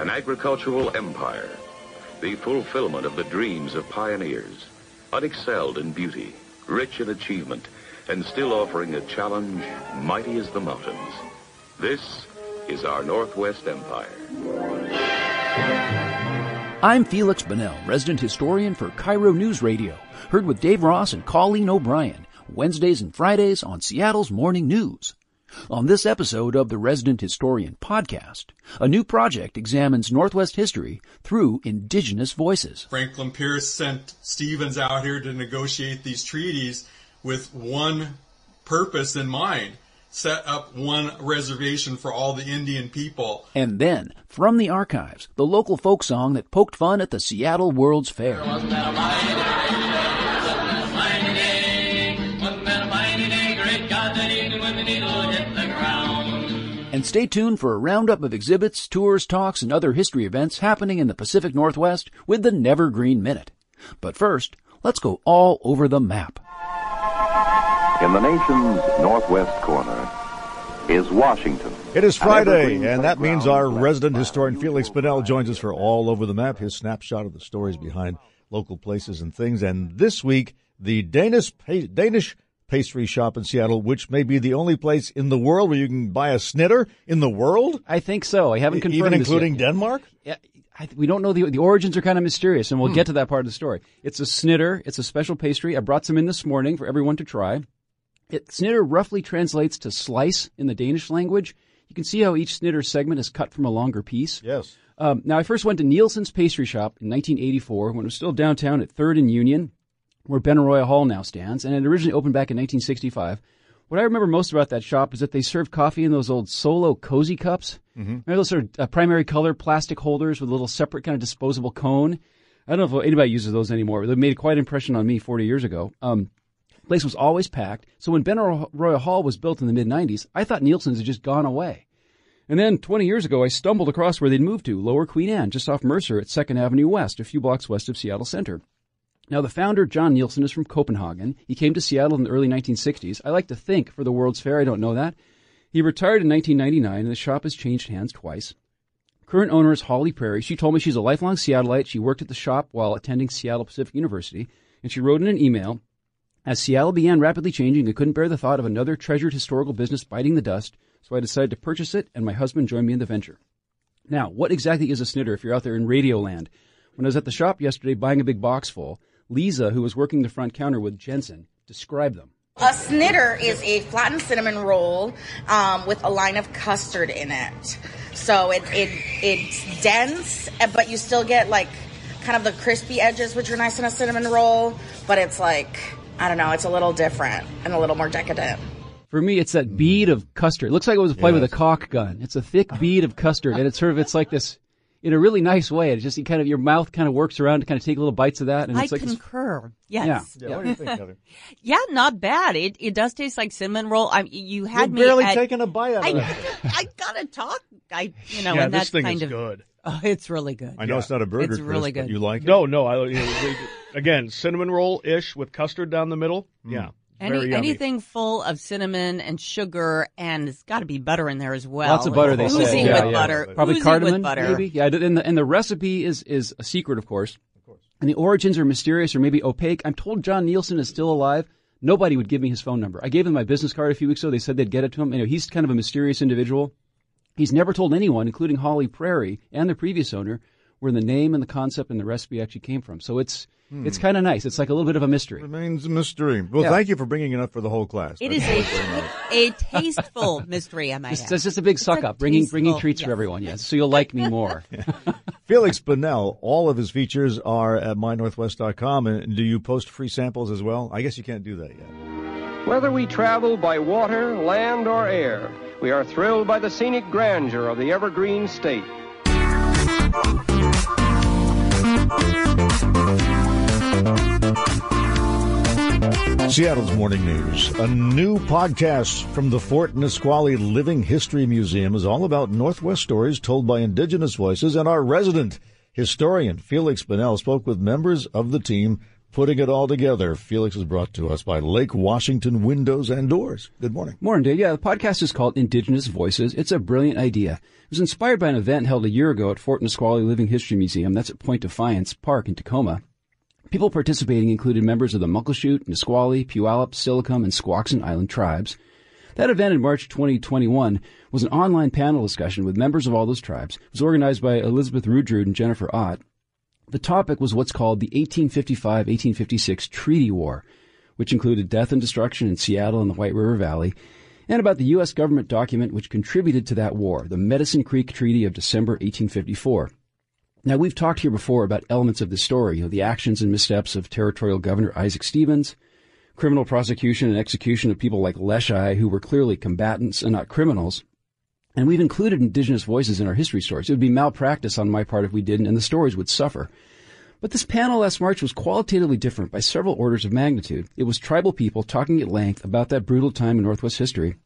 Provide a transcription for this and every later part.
an agricultural empire, the fulfillment of the dreams of pioneers, unexcelled in beauty, rich in achievement, and still offering a challenge mighty as the mountains. This is our Northwest Empire. I'm Feliks Banel, resident historian for KIRO News Radio, heard with Dave Ross and Colleen O'Brien, Wednesdays and Fridays on Seattle's Morning News. On this episode of the Resident Historian podcast, a new project examines Northwest history through indigenous voices. Franklin Pierce sent Stevens out here to negotiate these treaties with one purpose in mind set up one reservation for all the Indian people. And then, from the archives, the local folk song that poked fun at the Seattle World's Fair. And stay tuned for a roundup of exhibits, tours, talks, and other history events happening in the Pacific Northwest with the Nevergreen Minute. But first, let's go all over the map. In the nation's northwest corner is Washington. It is Friday, and that means our resident historian Feliks Banel joins us for All Over the Map, his snapshot of the stories behind local places and things. And this week, the Danish Danish pastry shop in Seattle, which may be the only place in the world where you can buy a snitter in the world. I think so. I haven't confirmed even including Denmark. Yeah, I, we don't know the the origins are kind of mysterious, and we'll hmm. get to that part of the story. It's a snitter. It's a special pastry. I brought some in this morning for everyone to try. It, snitter roughly translates to slice in the Danish language. You can see how each snitter segment is cut from a longer piece. Yes. Um, now, I first went to Nielsen's Pastry Shop in 1984 when it was still downtown at 3rd and Union where Benaroya Hall now stands, and it originally opened back in 1965. What I remember most about that shop is that they served coffee in those old solo cozy cups. Mm-hmm. Remember those sort of uh, primary color plastic holders with a little separate kind of disposable cone? I don't know if anybody uses those anymore. They made quite an impression on me 40 years ago. Um, place was always packed. So when Benaroya Hall was built in the mid 90s, I thought Nielsen's had just gone away. And then 20 years ago, I stumbled across where they'd moved to, Lower Queen Anne, just off Mercer at 2nd Avenue West, a few blocks west of Seattle Center. Now, the founder, John Nielsen, is from Copenhagen. He came to Seattle in the early 1960s. I like to think for the World's Fair. I don't know that. He retired in 1999, and the shop has changed hands twice. Current owner is Holly Prairie. She told me she's a lifelong Seattleite. She worked at the shop while attending Seattle Pacific University, and she wrote in an email, as Seattle began rapidly changing, I couldn't bear the thought of another treasured historical business biting the dust, so I decided to purchase it, and my husband joined me in the venture. Now, what exactly is a snitter if you're out there in radio land? When I was at the shop yesterday buying a big box full, Lisa, who was working the front counter with Jensen, described them. A snitter is a flattened cinnamon roll um, with a line of custard in it. So it, it it's dense, but you still get like kind of the crispy edges, which are nice in a cinnamon roll. But it's like I don't know, it's a little different and a little more decadent. For me, it's that bead of custard. It looks like it was played yes. with a caulk gun. It's a thick bead of custard, and it's sort of it's like this in a really nice way. It's just you kind of your mouth kind of works around to kind of take little bites of that. And I it's like concur. Yes. Yeah. yeah. What do you think, Heather? yeah, not bad. It it does taste like cinnamon roll. I you had You're me barely at, taking a bite out of I, I gotta talk. I you know, yeah, and this that thing kind is of good. Oh, it's really good. I know yeah. it's not a burger. It's really Chris, good. You like it? No, no. I, you know, again, cinnamon roll ish with custard down the middle. Mm. Yeah. Any, anything full of cinnamon and sugar, and it's got to be butter in there as well. Lots of butter, they Oozing say. with Yeah, yeah. butter. Probably Oozing cardamom, with butter. maybe. Yeah, and the, and the recipe is, is a secret, of course. Of course. And the origins are mysterious or maybe opaque. I'm told John Nielsen is still alive. Nobody would give me his phone number. I gave them my business card a few weeks ago. They said they'd get it to him. You know, he's kind of a mysterious individual. He's never told anyone, including Holly Prairie and the previous owner, where the name and the concept and the recipe actually came from. So it's Hmm. It's kind of nice. It's like a little bit of a mystery. Remains a mystery. Well, Yeah. thank you for bringing it up for the whole class. It That's is really very a, a tasteful mystery, I might It's, it's just a big suck a up, bringing bringing tasteful- treats for everyone. Yes, so you'll like me more. Feliks Banel, all of his features are at mynorthwest.com. And do you post free samples as well? I guess you can't do that yet. Whether we travel by water, land, or air, we are thrilled by the scenic grandeur of the evergreen state. Seattle's Morning News. A new podcast from the Fort Nisqually Living History Museum is all about Northwest stories told by Indigenous voices, and our resident historian, Feliks Banel, spoke with members of the team putting it all together. Feliks is brought to us by Lake Washington Windows and Doors. Good morning. Morning, Dave. Yeah, the podcast is called Indigenous Voices. It's a brilliant idea. It was inspired by an event held a year ago at Fort Nisqually Living History Museum. That's at Point Defiance Park in Tacoma. People participating included members of the Muckleshoot, Nisqually, Puyallup, Steilacoom, and Squaxin Island tribes. That event in March 2021 was an online panel discussion with members of all those tribes. It was organized by Elizabeth Rudrud and Jennifer Ott. The topic was what's called the 1855-1856 Treaty War, which included death and destruction in Seattle and the White River Valley, and about the U.S. government document which contributed to that war, the Medicine Creek Treaty of December 1854. Now, we've talked here before about elements of this story, you know, the actions and missteps of Territorial Governor Isaac Stevens, criminal prosecution and execution of people like Leschi, who were clearly combatants and not criminals. And we've included indigenous voices in our history stories. It would be malpractice on my part if we didn't, and the stories would suffer. But this panel last March was qualitatively different by several orders of magnitude. It was tribal people talking at length about that brutal time in Northwest history,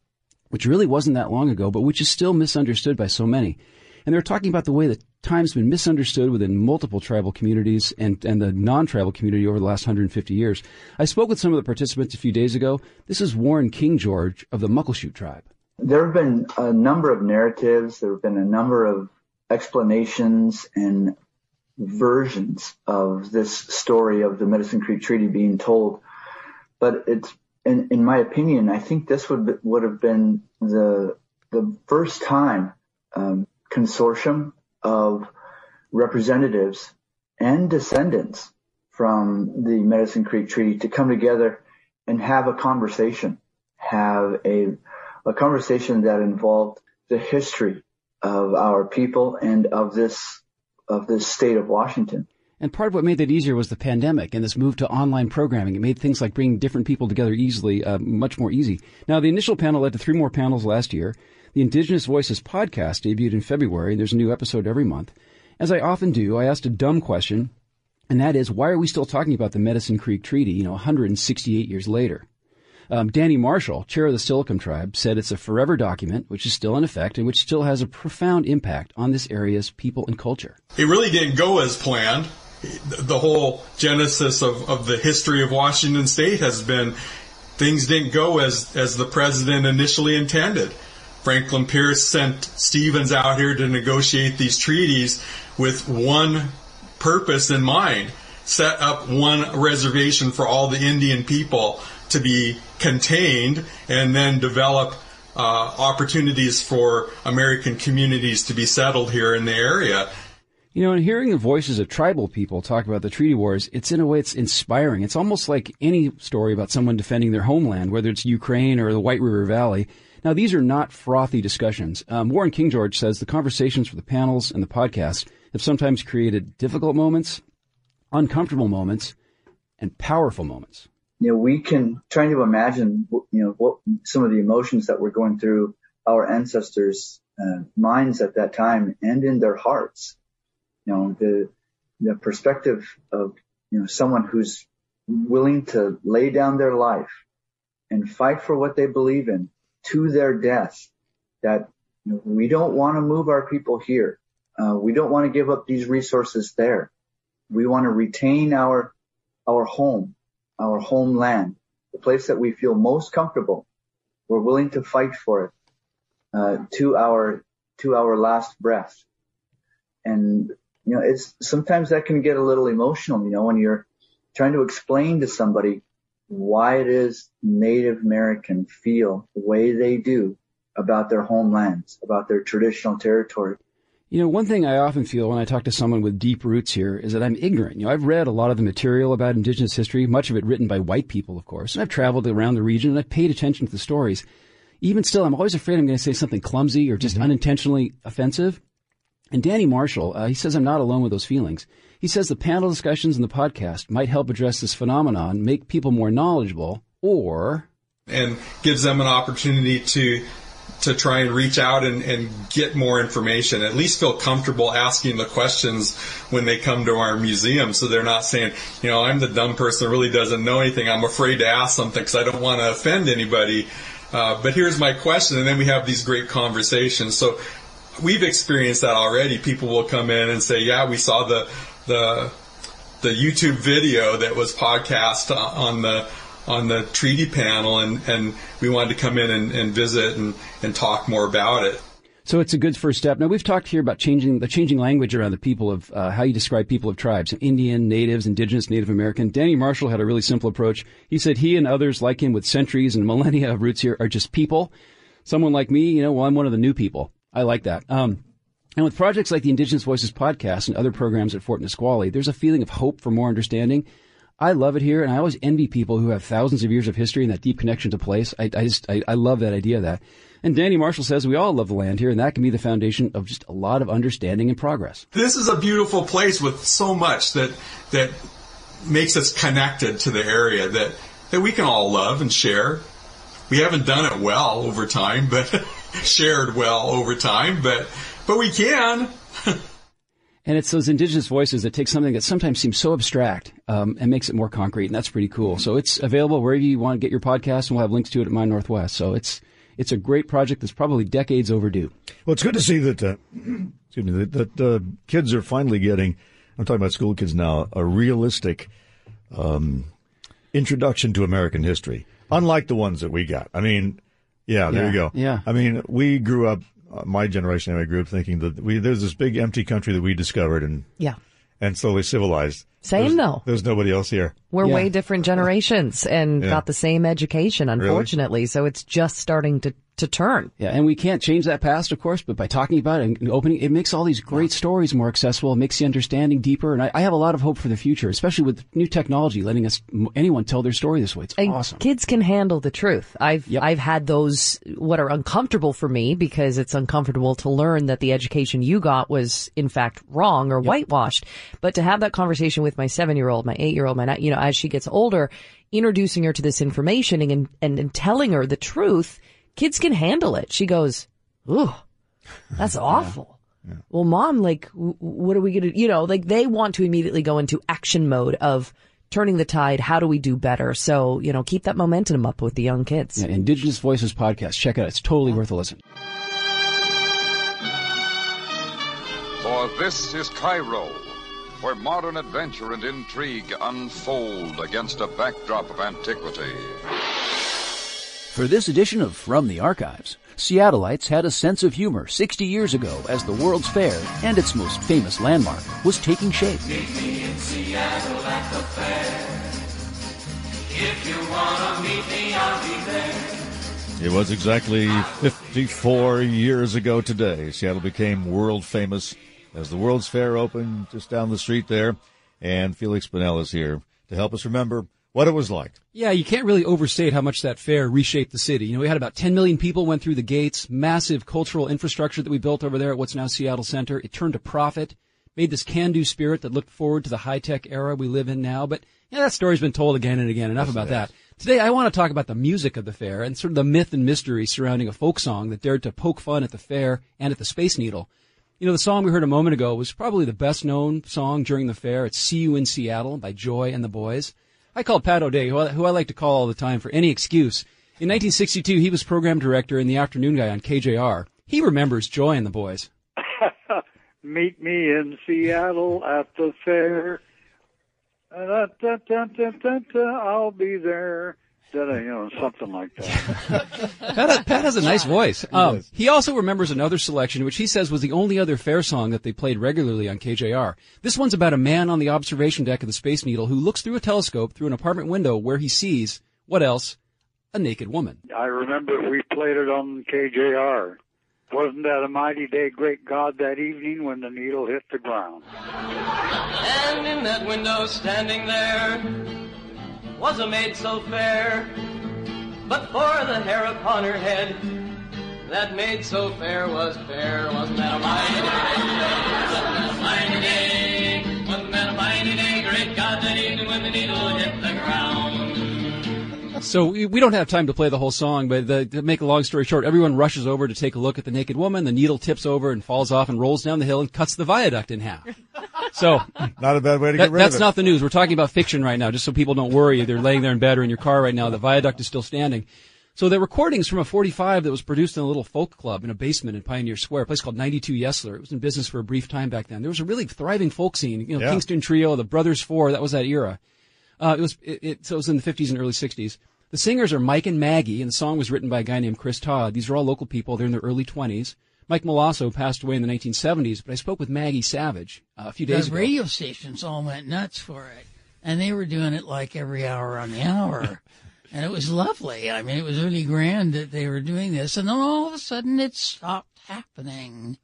which really wasn't that long ago, but which is still misunderstood by so many. And they were talking about the way that time's been misunderstood within multiple tribal communities and, and the non-tribal community over the last 150 years. I spoke with some of the participants a few days ago. This is Warren King George of the Muckleshoot tribe. There have been a number of narratives. There have been a number of explanations and versions of this story of the Medicine Creek Treaty being told. But it's, in, in my opinion, I think this would would have been the the first time um, consortium of representatives and descendants from the Medicine Creek Treaty to come together and have a conversation, have a, a conversation that involved the history of our people and of this, of this state of Washington. And part of what made that easier was the pandemic and this move to online programming. It made things like bringing different people together easily uh, much more easy. Now, the initial panel led to three more panels last year. The Indigenous Voices podcast debuted in February. and There's a new episode every month. As I often do, I asked a dumb question, and that is, why are we still talking about the Medicine Creek Treaty, you know, 168 years later? Um, Danny Marshall, chair of the Steilacoom tribe, said it's a forever document which is still in effect and which still has a profound impact on this area's people and culture. It really didn't go as planned. The whole genesis of, of the history of Washington state has been things didn't go as, as the president initially intended. Franklin Pierce sent Stevens out here to negotiate these treaties with one purpose in mind set up one reservation for all the Indian people to be contained and then develop uh, opportunities for American communities to be settled here in the area. You know, in hearing the voices of tribal people talk about the treaty wars, it's in a way it's inspiring. It's almost like any story about someone defending their homeland, whether it's Ukraine or the White River Valley. Now, these are not frothy discussions. Um, Warren King George says the conversations for the panels and the podcast have sometimes created difficult moments, uncomfortable moments, and powerful moments. You know, we can try to imagine, you know, what some of the emotions that were going through our ancestors' uh, minds at that time and in their hearts. You know, the the perspective of you know someone who's willing to lay down their life and fight for what they believe in to their death that you know, we don't want to move our people here. Uh, we don't want to give up these resources there. We want to retain our our home, our homeland, the place that we feel most comfortable. We're willing to fight for it uh, to our to our last breath. And you know, it's sometimes that can get a little emotional. You know, when you're trying to explain to somebody why it is Native American feel the way they do about their homelands, about their traditional territory. You know, one thing I often feel when I talk to someone with deep roots here is that I'm ignorant. You know, I've read a lot of the material about indigenous history, much of it written by white people, of course, and I've traveled around the region and I've paid attention to the stories. Even still, I'm always afraid I'm going to say something clumsy or just mm-hmm. unintentionally offensive. And Danny Marshall, uh, he says I'm not alone with those feelings. He says the panel discussions in the podcast might help address this phenomenon, make people more knowledgeable, or and gives them an opportunity to to try and reach out and, and get more information, at least feel comfortable asking the questions when they come to our museum. So they're not saying, you know, I'm the dumb person who really doesn't know anything. I'm afraid to ask something because I don't want to offend anybody. Uh, but here's my question. And then we have these great conversations. So we've experienced that already. People will come in and say, yeah, we saw the, the, the YouTube video that was podcast on the on the treaty panel, and, and we wanted to come in and, and visit and, and talk more about it. So it's a good first step. Now we've talked here about changing the changing language around the people of uh, how you describe people of tribes: Indian, Natives, Indigenous, Native American. Danny Marshall had a really simple approach. He said he and others like him with centuries and millennia of roots here are just people. Someone like me, you know, well, I'm one of the new people. I like that. Um, and with projects like the Indigenous Voices podcast and other programs at Fort Nisqually, there's a feeling of hope for more understanding. I love it here, and I always envy people who have thousands of years of history and that deep connection to place. I, I just, I, I love that idea of that. And Danny Marshall says we all love the land here, and that can be the foundation of just a lot of understanding and progress. This is a beautiful place with so much that that makes us connected to the area that that we can all love and share. We haven't done it well over time, but shared well over time, but but we can. And it's those indigenous voices that take something that sometimes seems so abstract um, and makes it more concrete, and that's pretty cool. So it's available wherever you want to get your podcast, and we'll have links to it at My Northwest. So it's it's a great project that's probably decades overdue. Well, it's good to see that uh, excuse me that, that uh, kids are finally getting. I'm talking about school kids now. A realistic um, introduction to American history, unlike the ones that we got. I mean, yeah, there Yeah, you go. yeah. I mean, we grew up. Uh, my generation anyway grew up thinking that we there's this big empty country that we discovered and Yeah. and slowly civilized. Same there's, though. There's nobody else here. We're Yeah. way different generations and Yeah. got the same education, unfortunately. So it's just starting to, to turn. Yeah, and we can't change that past, of course, but by talking about it and opening, it makes all these great stories more accessible. It makes the understanding deeper, and I, I have a lot of hope for the future, especially with new technology letting us anyone tell their story this way. It's And awesome. kids can handle the truth. I've Yep. I've had those what are uncomfortable for me because it's uncomfortable to learn that the education you got was in fact wrong or whitewashed. But to have that conversation with my seven year old, my eight year old, my you know, as she gets older, introducing her to this information and, and and telling her the truth, kids can handle it. She goes, "Ooh, that's awful." Well, mom, like, w- what are we going to, you know, like they want to immediately go into action mode of turning the tide. How do we do better? So, you know, keep that momentum up with the young kids. Yeah, Indigenous Voices podcast. Check it out. It's totally worth a listen. For this is Cairo, where modern adventure and intrigue unfold against a backdrop of antiquity. For this edition of From the Archives, Seattleites had a sense of humor 60 years ago as the World's Fair and its most famous landmark was taking shape. It was exactly 54 years ago today. Seattle became world famous as the World's Fair opened just down the street there. And Feliks Banel is here to help us remember what it was like. Yeah, you can't really overstate how much that fair reshaped the city. You know, we had about 10 million people went through the gates, massive cultural infrastructure that we built over there at what's now Seattle Center. It turned a profit, made this can-do spirit that looked forward to the high-tech era we live in now. But yeah, that story's been told again and again. Enough about that. Today, I want to talk about the music of the fair and sort of the myth and mystery surrounding a folk song that dared to poke fun at the fair and at the Space Needle. You know, the song we heard a moment ago was probably the best known song during the fair. It's See You in Seattle by Joy and the Boys. I called Pat O'Day, who I, who I like to call all the time for any excuse. In 1962, he was program director and the afternoon guy on KJR. He remembers Joy and the Boys. Meet me in Seattle at the fair. Da, da, da, I'll be there. Da, da, you know, something like that. Pat, Pat has a nice voice. Um, he also remembers another selection, which he says was the only other fair song that they played regularly on KJR. This one's about a man on the observation deck of the Space Needle who looks through a telescope through an apartment window where he sees, what else? A naked woman. I remember we played it on KJR. Wasn't that a mighty day, great God, that evening when the needle hit the ground? And in that window standing there was a maid so fair, but for the hair upon her head, that maid so fair was fair. Wasn't that a mighty day? Wasn't that a mighty day? Great God, that evening when the needle hit the ground? So we we don't have time to play the whole song, but the, to make a long story short, everyone rushes over to take a look at the naked woman. The needle tips over and falls off and rolls down the hill and cuts the viaduct in half. So Not a bad way to that- get rid that's of it. not the news. We're talking about fiction right now, just so people don't worry. They're laying there in bed or in your car right now. The viaduct is still standing. So the recordings from a 45 that was produced in a little folk club in a basement in Pioneer Square, a place called 92 Yesler. It was in business for a brief time back then. There was a really thriving folk scene. You know, Yeah. Kingston Trio, the Brothers Four. That was that era. Uh, it was it, it, so it was in the 50s and early 60s. The singers are Mike and Maggie, and the song was written by a guy named Chris Todd. These are all local people. They're in their early 20s. Mike Molasso passed away in the 1970s, but I spoke with Maggie Savage uh, a few days the ago. radio stations all went nuts for it, and they were doing it like every hour on the hour, and it was lovely. I mean, it was really grand that they were doing this, and then all of a sudden it stopped happening,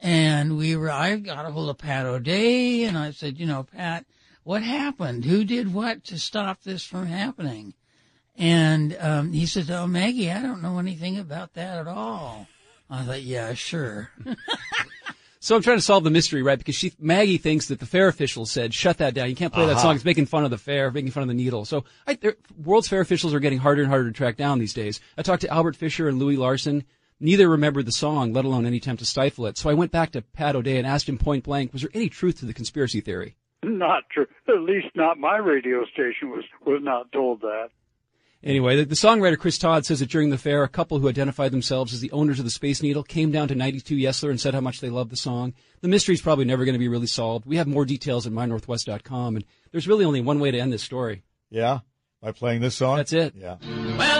and we were. I got a hold of Pat O'Day, and I said, you know, Pat, what happened? Who did what to stop this from happening? And um, he said, "Oh, Maggie, I don't know anything about that at all." I thought, "Yeah, sure." So I'm trying to solve the mystery, right? Because she, Maggie thinks that the fair officials said, shut that down. You can't play that uh-huh. song. It's making fun of the fair, making fun of the needle. So I, World's Fair officials are getting harder and harder to track down these days. I talked to Albert Fisher and Louis Larson. Neither remembered the song, let alone any attempt to stifle it. So I went back to Pat O'Day and asked him point blank, was there any truth to the conspiracy theory? Not true. At least not my radio station was was not told that. Anyway, the, the songwriter Chris Todd says that during the fair, a couple who identified themselves as the owners of the Space Needle came down to 92 Yesler and said how much they loved the song. The mystery is probably never going to be really solved. We have more details at mynorthwest.com, and there's really only one way to end this story. Yeah? By playing this song? That's it. Yeah. Well,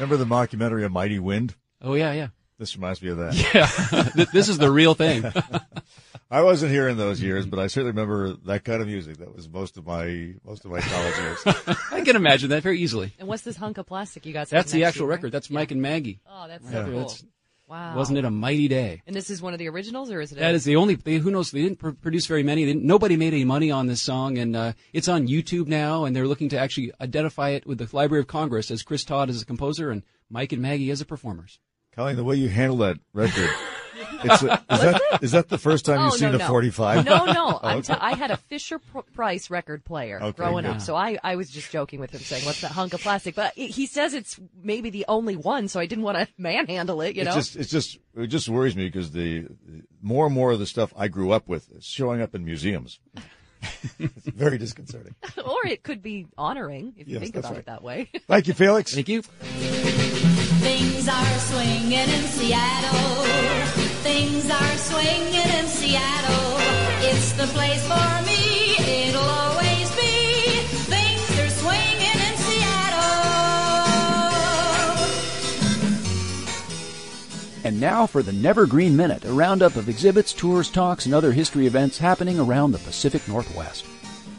remember the mockumentary of Mighty Wind? Oh, yeah, yeah. This reminds me of that. Yeah. This is the real thing. I wasn't here in those years, but I certainly remember that kind of music. That was most of my most of my college years. I can imagine that very easily. And what's this hunk of plastic you got? That's the next to actual right? record. That's Mike and Maggie. Oh, that's Yeah. so cool. That's- Wow. Wasn't it a mighty day? And this is one of the originals, or is it? That a- is the only. They, who knows? They didn't pr- produce very many. They didn't, nobody made any money on this song, and uh, it's on YouTube now. And they're looking to actually identify it with the Library of Congress as Chris Todd as a composer and Mike and Maggie as the performers. Colleen, the way you handle that record, it's a, is that is that the first time Oh, you've seen no, a no. 45? No, no. Oh, I'm okay. t- I had a Fisher Pr- Price record player Okay, growing good. up, so I, I was just joking with him, saying, "What's that hunk of plastic?" But he he says it's maybe the only one, so I didn't want to manhandle it. You know, It's just, it's just, it just worries me because the, the more and more of the stuff I grew up with is showing up in museums. it's very disconcerting. or it could be honoring if you think about right. it that way. Thank you, Feliks. Thank you. Things are swinging in Seattle. Things are swinging in Seattle. It's the place for me. It'll always be. Things are swinging in Seattle. And now for the Never Green Minute, a roundup of exhibits, tours, talks, and other history events happening around the Pacific Northwest.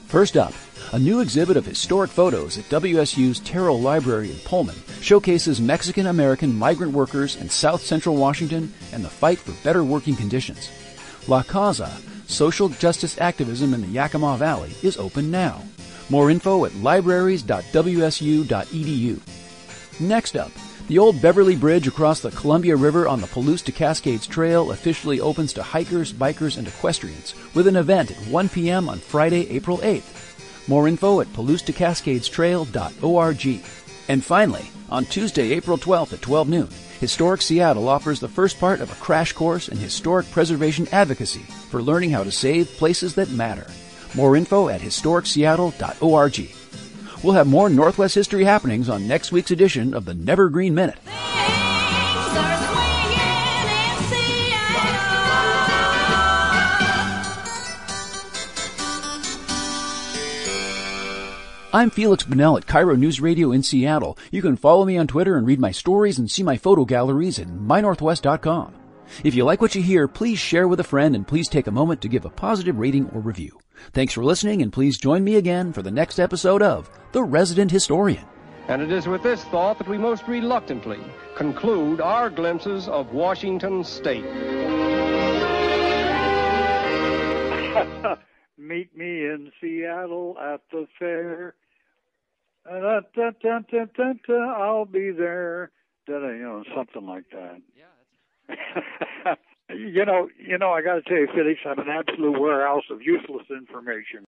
First up, a new exhibit of historic photos at WSU's Terrell Library in Pullman showcases Mexican American migrant workers in South Central Washington and the fight for better working conditions. La Casa, social justice activism in the Yakima Valley, is open now. More info at libraries.wsu.edu. Next up, the old Beverly Bridge across the Columbia River on the Palouse to Cascades Trail officially opens to hikers, bikers, and equestrians with an event at 1 p.m. on Friday, April 8th. More info at paloustocascadestrail.org. And finally, on Tuesday, April 12th at 12 noon, Historic Seattle offers the first part of a crash course in historic preservation advocacy for learning how to save places that matter. More info at historicseattle.org. We'll have more Northwest history happenings on next week's edition of the Never Green Minute. I'm Feliks Banel at KIRO News Radio in Seattle. You can follow me on Twitter and read my stories and see my photo galleries at mynorthwest.com. If you like what you hear, please share with a friend and please take a moment to give a positive rating or review. Thanks for listening and please join me again for the next episode of The Resident Historian. And it is with this thought that we most reluctantly conclude our glimpses of Washington State. Meet me in Seattle at the fair. Da, da, da, I'll be there. You know, something like that. Yeah. you know, you know, I got to tell you, Feliks, I'm an absolute warehouse of useless information.